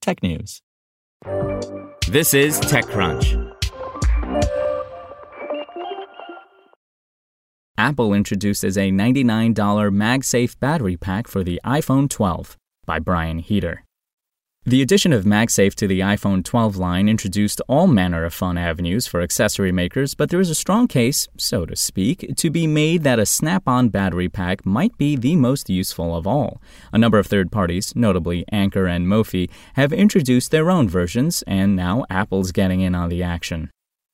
technews. This is TechCrunch. Apple introduces a $99 MagSafe battery pack for the iPhone 12 by Brian Heater. The addition of MagSafe to the iPhone 12 line introduced all manner of fun avenues for accessory makers, but there is a strong case, so to speak, to be made that a snap on battery pack might be the most useful of all. A number of third parties, notably Anker and Mophie, have introduced their own versions, and now Apple's getting in on the action.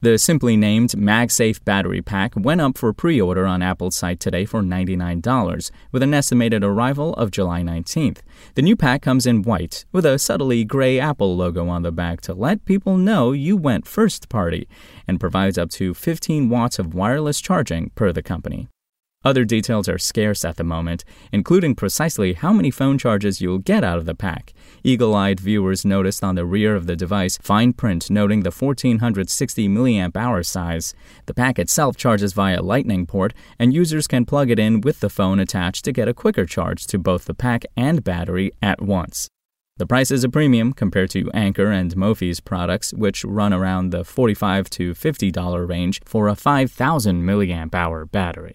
The simply named MagSafe battery pack went up for pre order on Apple's site today for $99, with an estimated arrival of July 19th. The new pack comes in white, with a subtly gray Apple logo on the back to let people know you went first party, and provides up to 15 watts of wireless charging per the company. Other details are scarce at the moment, including precisely how many phone charges you'll get out of the pack. Eagle eyed viewers noticed on the rear of the device fine print noting the 1460 mAh size. The pack itself charges via Lightning port, and users can plug it in with the phone attached to get a quicker charge to both the pack and battery at once. The price is a premium compared to Anker and Mophie's products, which run around the 45 to $50 range for a 5000 mAh battery.